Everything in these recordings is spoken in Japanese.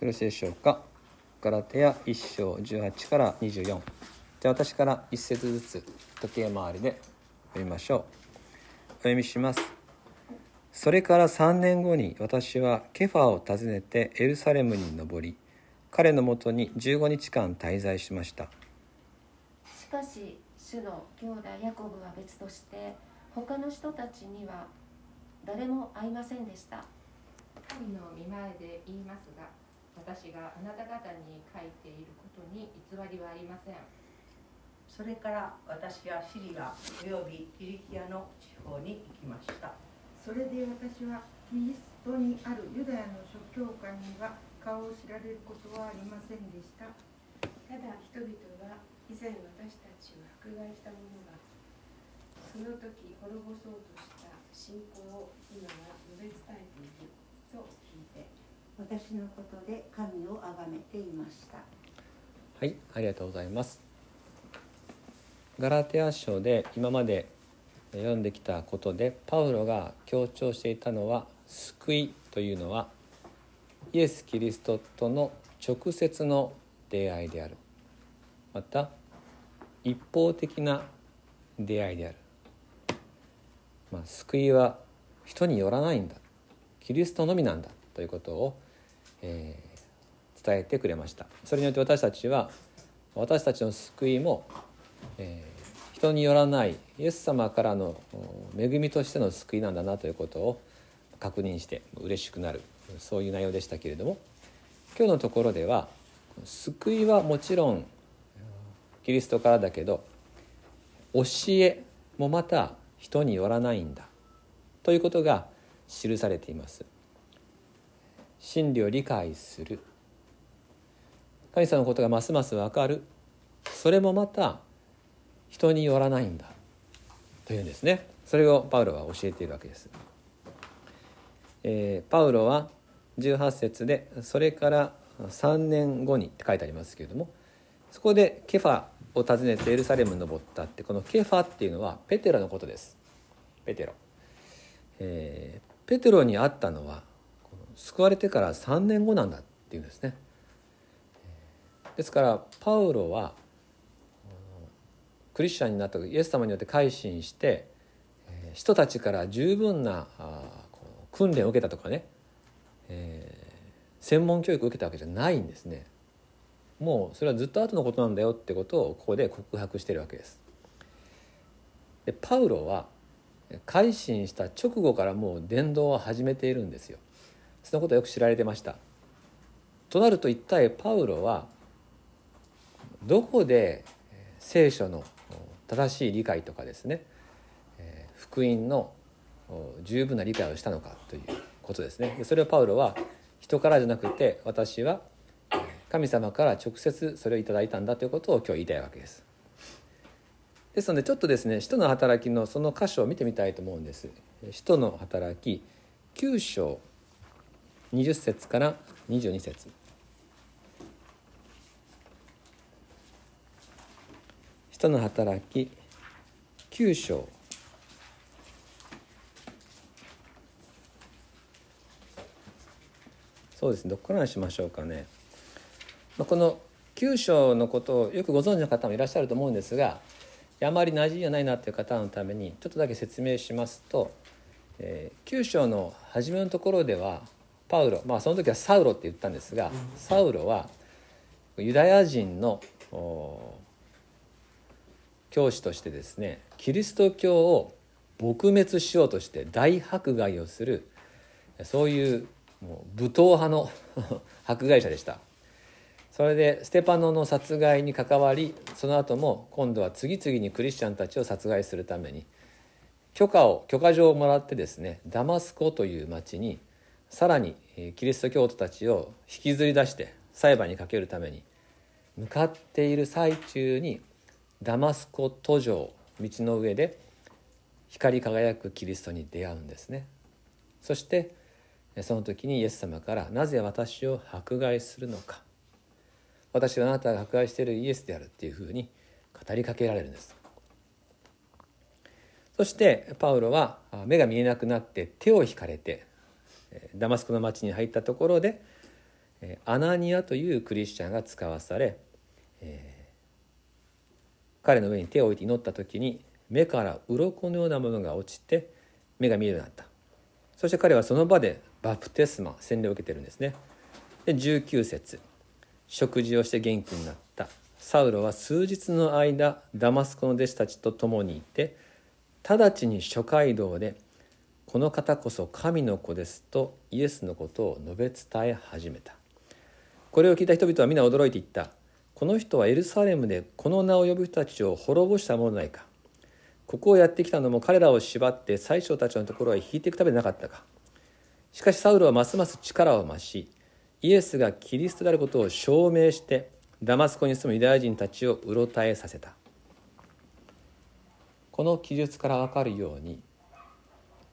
よろしいでしょうかガラテヤ1章18から24じゃあ私から1節ずつ時計回りで読みましょうお読みしますそれから3年後に私はケファを訪ねてエルサレムに登り彼のもとに15日間滞在しましたしかし主の兄弟ヤコブは別として他の人たちには誰も会いませんでした神の御前で言いますが私があなた方に書いていることに偽りはありません。それから私はシリアおよびキリキアの地方に行きました。それで私はキリストにあるユダヤの諸教会には顔を知られることはありませんでした。ただ人々は以前私たちを迫害した者がその時滅ぼそうとした信仰を今は述べ伝えていると聞いて私のことで神を崇めていました。はいありがとうございます。ガラテヤ書で今まで読んできたことでパウロが強調していたのは救いというのはイエス・キリストとの直接の出会いである。また一方的な出会いである、まあ、救いは人によらないんだ。キリストのみなんだ。ということを、えー、伝えてくれました。それによって私たちは私たちの救いも、えー、人によらないイエス様からの恵みとしての救いなんだなということを確認して嬉しくなるそういう内容でしたけれども今日のところでは救いはもちろんキリストからだけど教えもまた人によらないんだということが記されています。真理を理解する。神様のことがますます分かる。それもまた人によらないんだ。というんですね。それをパウロは教えているわけです、えー、パウロは18節で「それから3年後に」って書いてありますけれどもそこでケファを訪ねてエルサレムに登ったってこのケファっていうのはペテロのことです。ペテロ、えー、ペテロに会ったのは救われてから3年後なんだっていうんですね。ですからパウロはクリスチャンになったイエス様によって改心して人たちから十分な訓練を受けたとかね、専門教育を受けたわけじゃないんですね。もうそれはずっと後のことなんだよってことをここで告白してるわけです。でパウロは改心した直後からもう伝道を始めているんですよ。そのことはよく知られてましたとなると一体パウロはどこで聖書の正しい理解とかですね福音の十分な理解をしたのかということですねそれをパウロは人からじゃなくて私は神様から直接それをいただいたんだということを今日言いたいわけです。ですのでちょっとですね使徒の働きのその箇所を見てみたいと思うんです。使徒の働き9章20節から22節。使徒の働き9章。そうですね。どこからしましょうかね。この9章のことをよくご存知の方もいらっしゃると思うんですがあまり馴染みがないなという方のためにちょっとだけ説明しますと、えー、9章の初めのところではパウロ。まあその時はサウロって言ったんですが、サウロはユダヤ人の教師としてですねキリスト教を撲滅しようとして大迫害をするそういうもう武闘派の 迫害者でした。それでステパノの殺害に関わりその後も今度は次々にクリスチャンたちを殺害するために許可を許可状をもらってですねダマスコという町にさらにキリスト教徒たちを引きずり出して裁判にかけるために向かっている最中にダマスコ途上道の上で光り輝くキリストに出会うんですね。そしてその時にイエス様から「なぜ私を迫害するのか」私はあなたが迫害しているイエスであるっていうふうに語りかけられるんです。そしてパウロは目が見えなくなって手を引かれてダマスコの町に入ったところでアナニアというクリスチャンが使わされ、えー、彼の上に手を置いて祈った時に目から鱗のようなものが落ちて目が見えるようになった。そして彼はその場でバプテスマ洗礼を受けてるんですね。で19節食事をして元気になった。サウロは数日の間ダマスコの弟子たちと共にいて直ちに諸街道で「この方こそ神の子です」とイエスのことを述べ伝え始めた。これを聞いた人々は皆驚いていった。この人はエルサレムでこの名を呼ぶ人たちを滅ぼしたものないか。ここをやってきたのも彼らを縛って最初たちのところへ引いていくためでなかったか。しかしサウルはますます力を増しイエスがキリストであることを証明してダマスコに住むユダヤ人たちをうろたえさせた。この記述から分かるように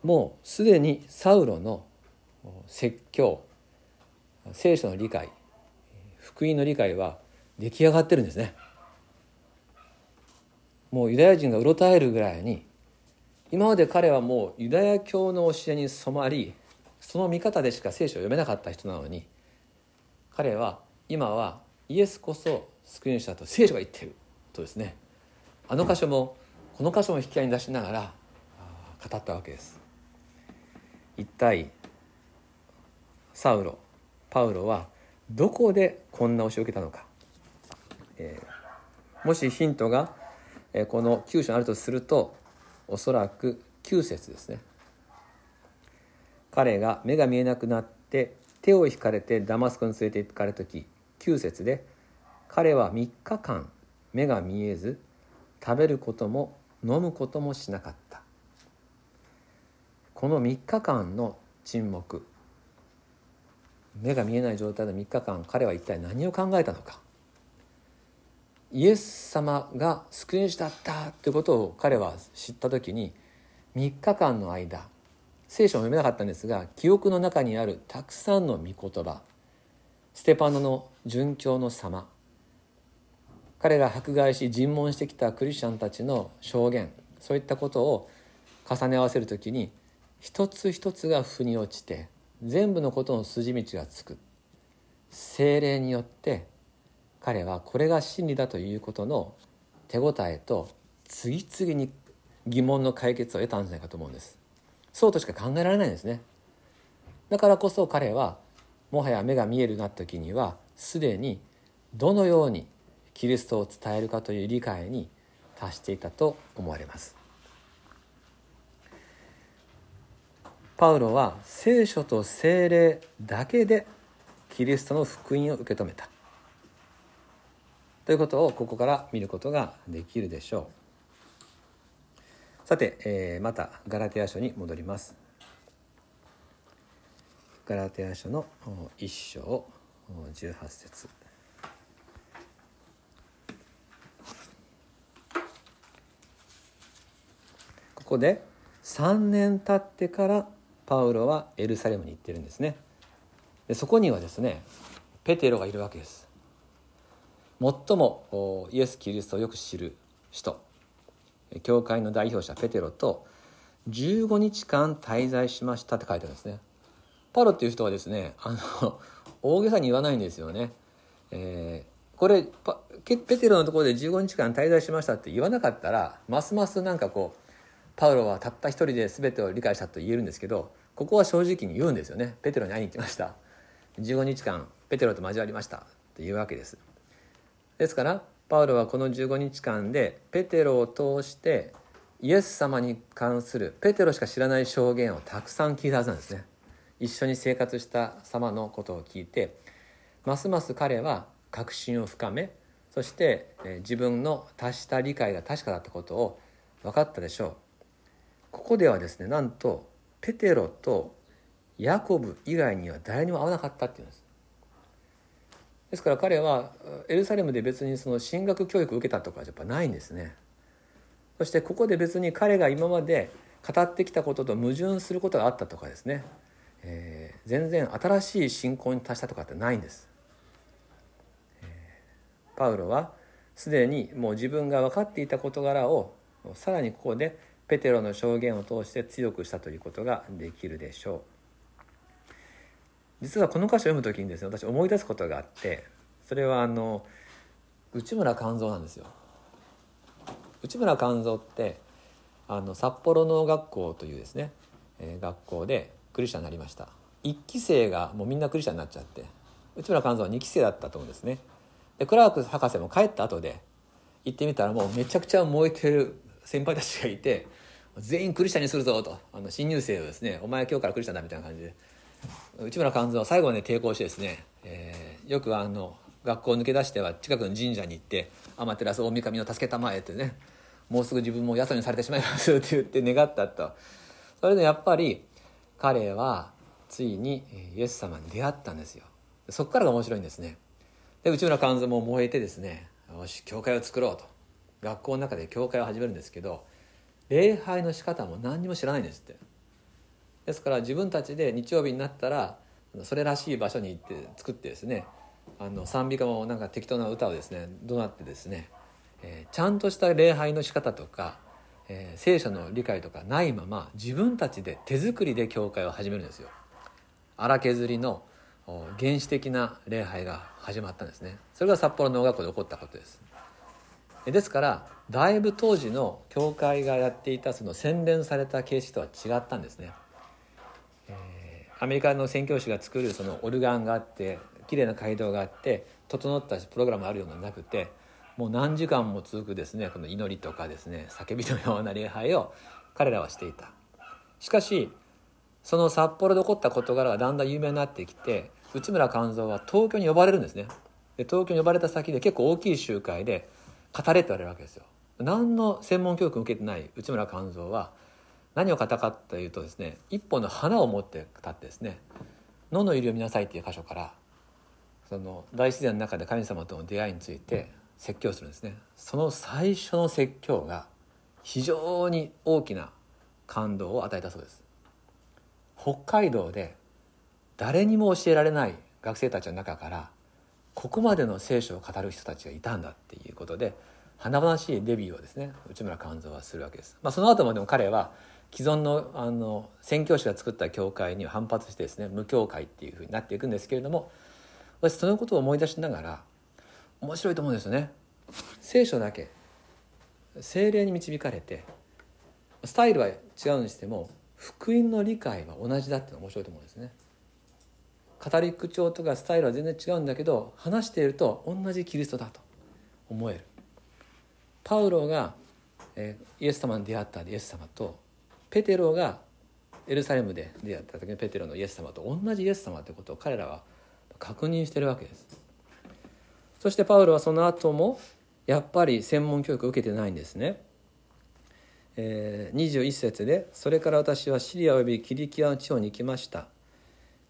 もうすでにサウロの説教聖書の理解福音の理解は出来上がってるんですね。もうユダヤ人がうろたえるぐらいに今まで彼はもうユダヤ教の教えに染まりその見方でしか聖書を読めなかった人なのに彼は今はイエスこそ救い主だと聖書が言ってるとですね。あの箇所もこの箇所も引き合いに出しながら語ったわけです。一体サウロパウロはどこでこんな教えを受けたのか。えー、もしヒントが、えー、この9章にあるとするとおそらく9節ですね。彼が目が見えなくなって手を引かれてダマスコに連れて行かれた時9節で彼は3日間目が見えず食べることも飲むこともしなかった。この3日間の沈黙。目が見えない状態の3日間彼は一体何を考えたのか。イエス様が救い主だったということを彼は知った時に3日間の間聖書を読めなかったんですが記憶の中にあるたくさんの御言葉ステパノの殉教の様彼が迫害し尋問してきたクリスチャンたちの証言そういったことを重ね合わせる時に一つ一つが腑に落ちて全部のことの筋道がつく。精霊によって彼はこれが真理だということの手応えと次々に疑問の解決を得たんじゃないかと思うんです。そうとしか考えられないんですね。だからこそ彼はもはや目が見えるなった時にはすでにどのようにキリストを伝えるかという理解に達していたと思われます。パウロは聖書と聖霊だけでキリストの福音を受け止めた。ということをここから見ることができるでしょう。さて、えー、またガラテヤ書に戻ります。ガラテヤ書の一章18節。ここで3年経ってからパウロはエルサレムに行ってるんですね。でそこにはですねペテロがいるわけです。最もイエス・キリストをよく知る人。教会の代表者ペテロと15日間滞在しましたって書いてあるんですね。パロっていう人はですねあの 大げさに言わないんですよね、えー、これペテロのところで15日間滞在しましたって言わなかったらますますなんかこうパウロはたった一人で全てを理解したと言えるんですけどここは正直に言うんですよね。ペテロに会いに行きました。15日間ペテロと交わりましたっていうわけです。ですからパウロはこの15日間でペテロを通してイエス様に関するペテロしか知らない証言をたくさん聞いたはずなんですね。一緒に生活した様のことを聞いてますます彼は確信を深めそして自分の達した理解が確かだったことを分かったでしょう。ここではですねなんとペテロとヤコブ以外には誰にも会わなかったっていうんです。ですから彼はエルサレムで別にその進学教育を受けたとかやっぱないんですね。そしてここで別に彼が今まで語ってきたことと矛盾することがあったとかですね、えー、全然新しい信仰に達したとかってないんです、えー、パウロはすでにもう自分が分かっていた事柄をさらにここでペテロの証言を通して強くしたということができるでしょう。えー、パウロはこの証言を通して強くしたときるでしょう。実はこの歌詞を読む時にですね私思い出すことがあってそれはあの内村勘三なんですよ内村勘三ってあの札幌農学校というですね、えー、学校でクリスチャンになりました1期生がもうみんなクリスチャンになっちゃって内村勘三は2期生だったと思うんですねでクラーク博士も帰った後で行ってみたらもうめちゃくちゃ燃えてる先輩たちがいて全員クリスチャンにするぞと。あの新入生をですねお前今日からクリスチャンだみたいな感じで。内村勘三は最後まで抵抗してですね、えー、よくあの学校を抜け出しては近くの神社に行って「天照大神を助けたまえ」ってね「もうすぐ自分もやつにされてしまいます」って言って願ったと。それでやっぱり彼はついにイエス様に出会ったんですよ。そこからが面白いんですね。で内村勘三も燃えてですねよし教会を作ろうと。学校の中で教会を始めるんですけど礼拝の仕方も何にも知らないんですって。ですから自分たちで日曜日になったらそれらしい場所に行って作ってですねあの賛美歌もなんか適当な歌をですね怒鳴ってですね、えー、ちゃんとした礼拝の仕方とか、えー、聖書の理解とかないまま自分たちで手作りで教会を始めるんですよ。荒削りの原始的な礼拝が始まったんですね。それが札幌農学校で起こったことです。ですからだいぶ当時の教会がやっていたその洗練された形式とは違ったんですね、アメリカの宣教師が作るそのオルガンがあって綺麗な街道があって整ったプログラムがあるようななくてもう何時間も続くですねこの祈りとかですね叫びのような礼拝を彼らはしていた。しかしその札幌で起こった事柄がだんだん有名になってきて内村勘三は東京に呼ばれるんですね。で東京に呼ばれた先で結構大きい集会で語れって言われるわけですよ。何の専門教育を受けてない内村勘三は何を語ったかというとですね一本の花を持って立ってですね「野の入りを見なさい」っていう箇所からその大自然の中で神様との出会いについて説教するんですね。その最初の説教が非常に大きな感動を与えたそうです。北海道で誰にも教えられない学生たちの中からここまでの聖書を語る人たちがいたんだっていうことで華々しいデビューをですね内村勘三はするわけです、まあ、その後もでも彼は既存のあの宣教師が作った教会に反発してですね無教会っていうふうになっていくんですけれども私そのことを思い出しながら面白いと思うんですよね。聖書だけ精霊に導かれてスタイルは違うにしても福音の理解は同じだって面白いと思うんですね。語り口調とかスタイルは全然違うんだけど話していると同じキリストだと思える。パウロが、え、イエス様に出会ったイエス様とペテロがエルサレムで出会った時のペテロのイエス様と同じイエス様ということを彼らは確認してるわけです。そしてパウロはその後もやっぱり専門教育を受けてないんですね、え、21節で「それから私はシリアおよびキリキアの地方に行きました」、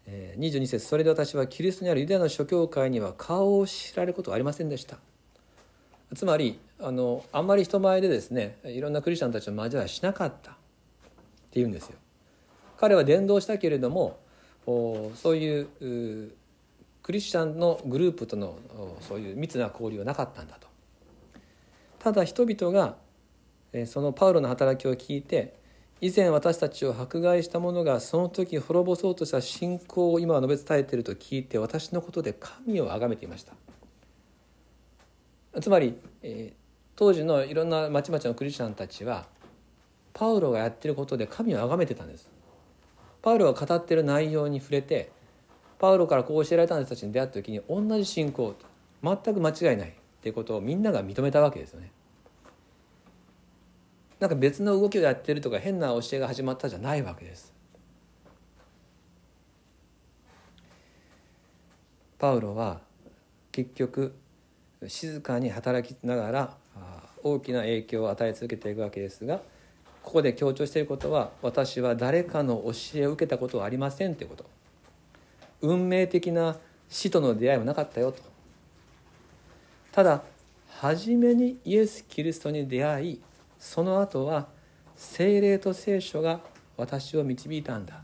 22節それで私はキリストにあるユダヤの諸教会には顔を知られることはありませんでした」つまりあのあんまり人前でですねいろんなクリスチャンたちの交わりしなかったっていうんですよ。彼は伝道したけれどもそういうクリスチャンのグループとのそういう密な交流はなかったんだと。ただ人々がそのパウロの働きを聞いて以前私たちを迫害した者がその時滅ぼそうとした信仰を今は述べ伝えていると聞いて私のことで神を崇めていました。つまり、えー、当時のいろんなまちまちのクリスチャンたちはパウロがやってることで神を崇めてたんです。パウロが語ってる内容に触れてパウロからこう教えられた人たちに出会った時に同じ信仰全く間違いないっていうことをみんなが認めたわけですよね。なんか別の動きをやってるとか変な教えが始まったじゃないわけです。パウロは結局静かに働きながら大きな影響を与え続けていくわけですがここで強調していることは私は誰かの教えを受けたことはありませんということ。運命的な死との出会いもなかったよと。ただ初めにイエス・キリストに出会いその後は精霊と聖書が私を導いたんだ。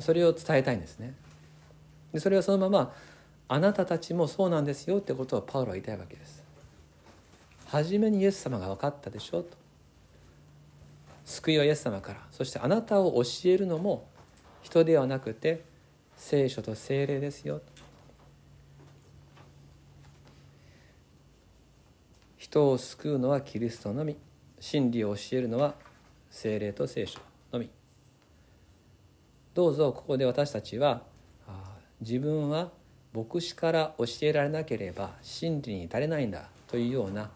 それを伝えたいんですね。でそれはそのままあなたたちもそうなんですよってことをパウロは言いたいわけです。初めにイエス様が分かったでしょうと。救いはイエス様から。そしてあなたを教えるのも人ではなくて聖書と精霊ですよと。人を救うのはキリストのみ。真理を教えるのは精霊と聖書のみ。どうぞここで私たちは自分は牧師から教えられなければ真理に至れないんだというような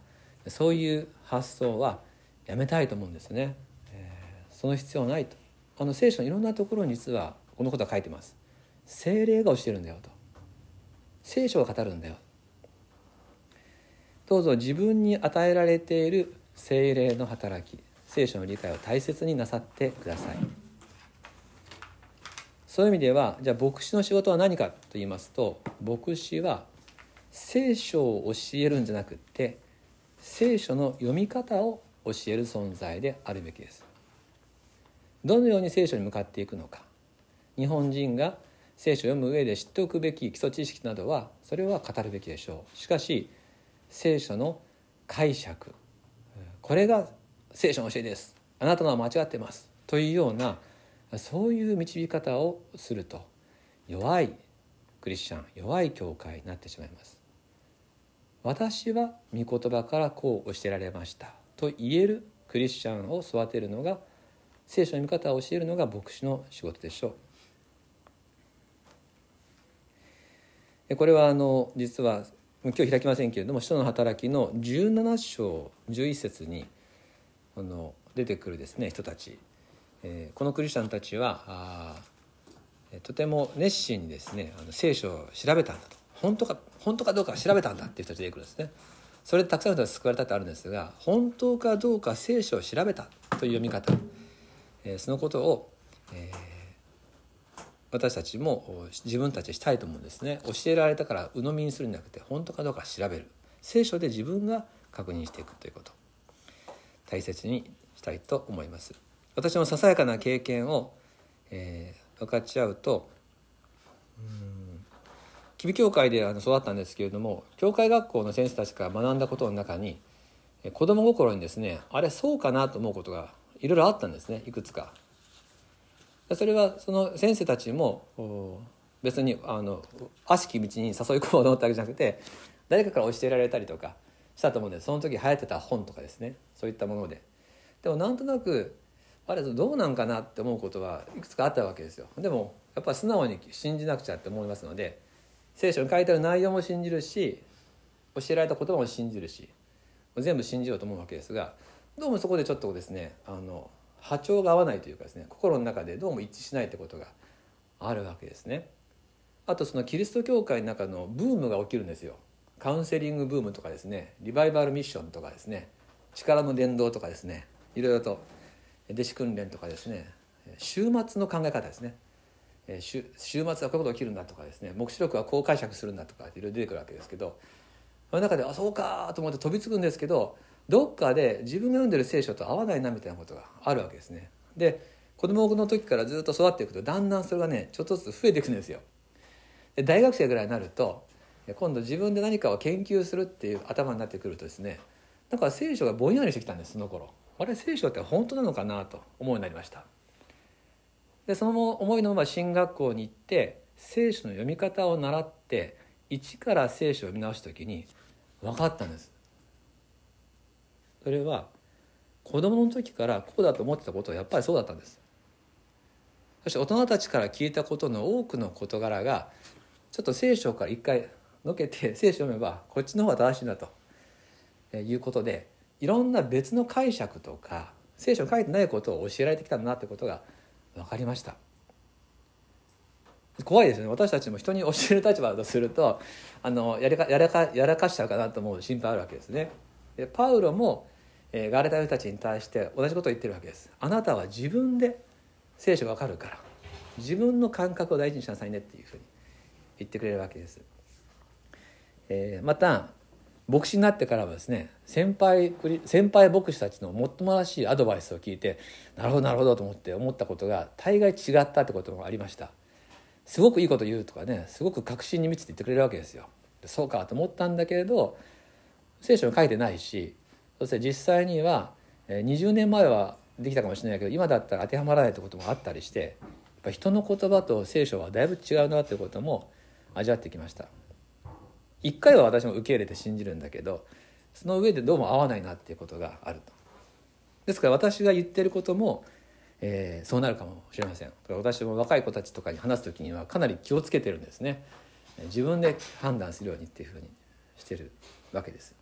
そういう発想はやめたいと思うんですね、えー、その必要はないと。あの聖書のいろんなところに実はこのことが書いてます。精霊が教えるんだよと。聖書が語るんだよどうぞ自分に与えられている精霊の働き聖書の理解を大切になさってください。そういう意味ではじゃあ牧師の仕事は何かと言いますと牧師は聖書を教えるんじゃなくって聖書の読み方を教える存在であるべきです。どのように聖書に向かっていくのか。日本人が聖書を読む上で知っておくべき基礎知識などはそれは語るべきでしょう。しかし聖書の解釈。これが聖書の教えです。あなたのは間違ってます。というようなそういう導き方をすると弱いクリスチャン弱い教会になってしまいます。私は御言葉からこう教えられました。と言えるクリスチャンを育てるのが聖書の見方を教えるのが牧師の仕事でしょう。これはあの実は今日開きませんけれども「使徒の働き」の17章11節にあの出てくるですね人たち、えー、このクリスチャンたちはあとても熱心にですねあの聖書を調べたんだと。本当か本当かどうか調べたんだっていう人たち出てくるんですね。それでたくさんの人が救われたってあるんですが本当かどうか聖書を調べたという読み方、えー、そのことを、えー私たちも自分たちしたいと思うんですね。教えられたから鵜呑みにするんじゃなくて本当かどうか調べる。聖書で自分が確認していくということ。大切にしたいと思います。私もささやかな経験を、えー、分かち合うと吉備教会で育ったんですけれども教会学校の先生たちから学んだことの中に子供心にですねあれそうかなと思うことがいろいろあったんですね。いくつか。それはその先生たちも別にあの悪しき道に誘い込もうと思ったわけじゃなくて誰かから教えられたりとかしたと思うんでその時流行ってた本とかですね。そういったもので。でもなんとなくあれどうなんかなって思うことはいくつかあったわけですよ。でもやっぱ素直に信じなくちゃって思いますので聖書に書いてある内容も信じるし教えられた言葉も信じるし全部信じようと思うわけですがどうもそこでちょっとですねあの波長が合わないというかですね心の中でどうも一致しないってことがあるわけですね。あとそのキリスト教会の中のブームが起きるんですよ。カウンセリングブームとかですねリバイバルミッションとかですね力の伝道とかですねいろいろと弟子訓練とかですね週末の考え方ですね週週末はこういうこと起きるんだとかですね黙示録はこう解釈するんだとかいろいろ出てくるわけですけどその中であそうかと思って飛びつくんですけどどっかで自分が読んでる聖書と合わないなみたいなことがあるわけですね。で子供の時からずっと育っていくとだんだんそれがねちょっとずつ増えていくんですよ。で大学生ぐらいになると今度自分で何かを研究するっていう頭になってくるとですねだから聖書がぼんやりしてきたんですその頃あれ聖書って本当なのかなと思うようになりましたでその思いのまま進学校に行って聖書の読み方を習って一から聖書を見直した時に分かったんですそれは子供の時からこうだと思ってたことはやっぱりそうだったんです。そして大人たちから聞いたことの多くの事柄がちょっと聖書から一回のけて 聖書を読めばこっちの方が正しいんだということでいろんな別の解釈とか聖書に書いてないことを教えられてきたんだなってことが分かりました。怖いですね。私たちも人に教える立場だとするとあのやりかやらかやらかしちゃうかなと思う心配あるわけですね。でパウロもえガレタ人たちに対して同じことを言ってるわけです。あなたは自分で聖書が分かるから。自分の感覚を大事にしなさいねっていうふうに言ってくれるわけです、えー、また牧師になってからはですね先輩先輩牧師たちのもっともらしいアドバイスを聞いてなるほどなるほどと思って思ったことが大概違ったってこともありました。すごくいいこと言うとかねすごく確信に満ちて言ってくれるわけですよ。そうかと思ったんだけれど聖書に書いてないしそして実際には20年前はできたかもしれないけど今だったら当てはまらないってこともあったりしてぱ人の言葉と聖書はだいぶ違うなということも味わってきました。一回は私も受け入れて信じるんだけどその上でどうも合わないなっていうことがあると。ですから私が言ってることも、えー、そうなるかもしれません。私も若い子たちとかに話す時にはかなり気をつけてるんですね。自分で判断するようにっていうふうにしてるわけです。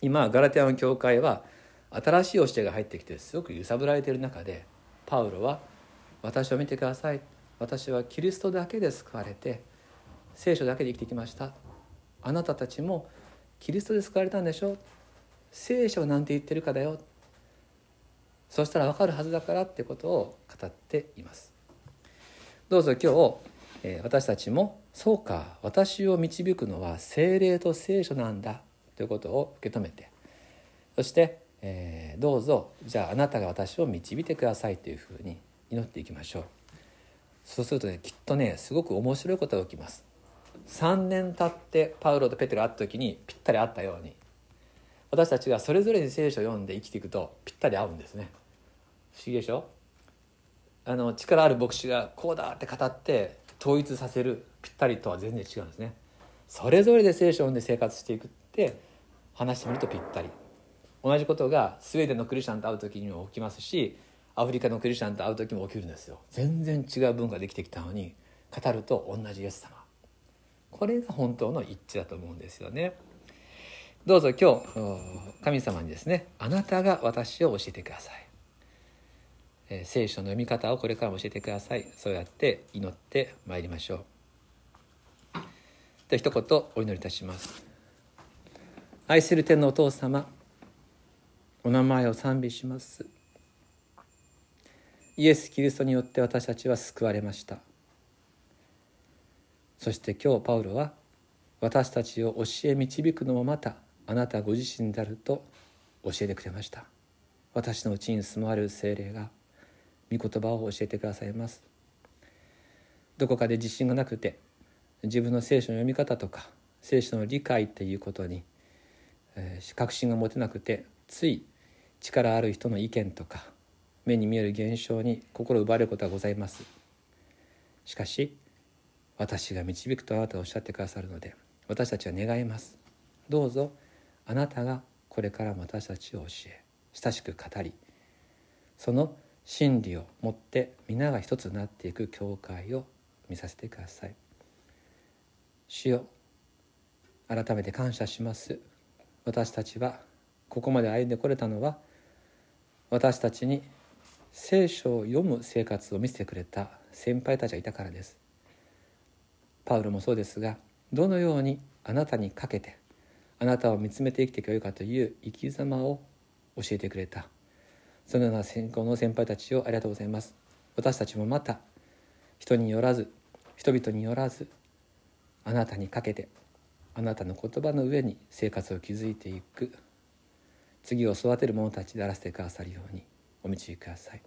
今ガラテアの教会は新しい教えが入ってきてすごく揺さぶられている中でパウロは「私を見てください。私はキリストだけで救われて聖書だけで生きてきました。あなたたちもキリストで救われたんでしょ？聖書なんて言ってるかだよ。そしたら分かるはずだからってことを語っています。どうぞ今日、え、私たちもそうか。私を導くのは精霊と聖書なんだ。ということを受け止めてそして、えー、どうぞじゃああなたが私を導いてくださいというふうに祈っていきましょう。そうするとねきっとねすごく面白いことが起きます。3年経ってパウロとペテロ会った時にぴったり会ったように私たちがそれぞれに聖書を読んで生きていくとぴったり合うんですね。不思議でしょ？あの力ある牧師がこうだって語って統一させるぴったりとは全然違うんですね。それぞれで聖書を読んで生活していくって話してみるとぴったり。同じことがスウェーデンのクリスチャンと会う時にも起きますしアフリカのクリスチャンと会う時も起きるんですよ。全然違う文化できてきたのに語ると同じイエス様。これが本当の一致だと思うんですよね。どうぞ今日神様にですねあなたが私を教えてください、え聖書の読み方をこれからも教えてください。そうやって祈ってまいりましょう。で一言お祈りいたします。愛する天のお父様お名前を賛美します。イエス・キリストによって私たちは救われました。そして今日パウロは私たちを教え導くのもまたあなたご自身であると教えてくれました。私のうちに住まわれる精霊が御言葉を教えてくださいます。どこかで自信がなくて自分の聖書の読み方とか聖書の理解っていうことに、えー、確信が持てなくてつい力ある人の意見とか目に見える現象に心奪われることがございます。しかし私が導くとあなたがおっしゃってくださるので私たちは願います。どうぞあなたがこれからも私たちを教え親しく語りその真理をもって皆が一つになっていく教会を見させてください。主よ改めて感謝します。私たちはここまで歩んでこれたのは私たちに聖書を読む生活を見せてくれた先輩たちがいたからです。パウロもそうですがどのようにあなたにかけてあなたを見つめて生きていけばよいかという生き様を教えてくれた。そのような先行の先輩たちをありがとうございます。私たちもまた人によらず人々によらずあなたにかけてあなたの言葉の上に生活を築いていく。次を育てる者たちであらせてくださるようにお導きください。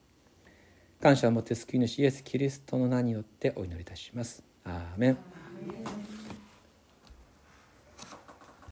感謝をもって救い主イエス・キリストの名によってお祈りいたします。アーメン。